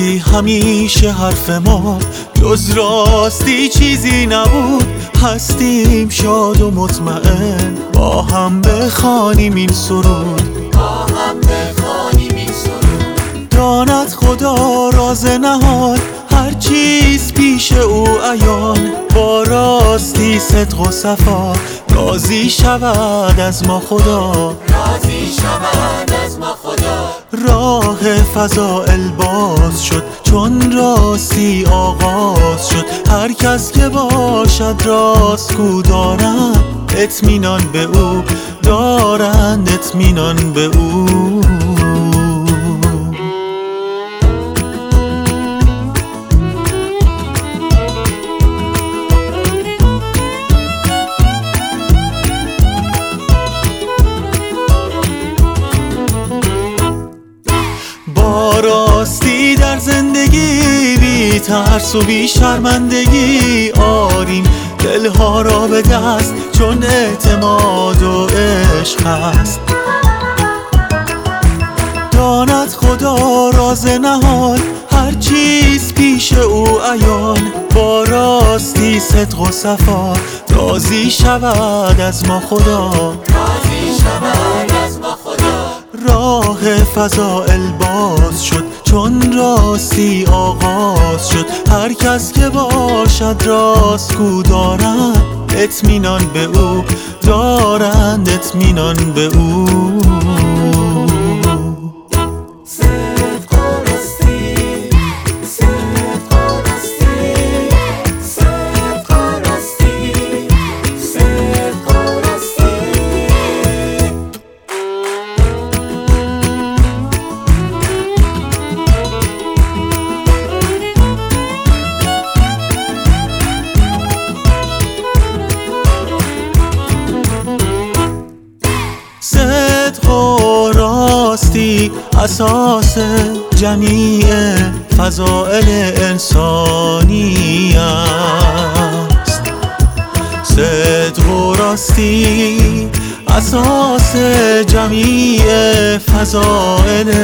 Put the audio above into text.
وقتی همیشه حرف ما جز راستی چیزی نبود هستیم شاد و مطمئن. با هم بخوانیم این سرود. با هم بخوانیم این سرود. داند خدا راز نهان هر چیز پیش او عیان. با راستی صدق و صفا راضی شود از ما خدا. راضی شود فضائل باز شد چون راستی آغاز شد. هر کس که باشد راست کو دارند اطمینان به او دارند اطمینان به او. بی ترس و بی شرمندگی آریم. دلها را به دست چون اعتماد و عشق هست داند خدا راز نهان هر چیز پیش او عیان. با راستی صدق و صفا راضی شود از ما خدا. راضی شود از ما خدا. راه فضائل باز شد. چون راستی آغاز شد هر کس که باشد راست کو دارند اطمینان به او دارند اطمینان به او. اساس جمیع فضائل انسانی است صدق و راستی اساس جمیع فضائل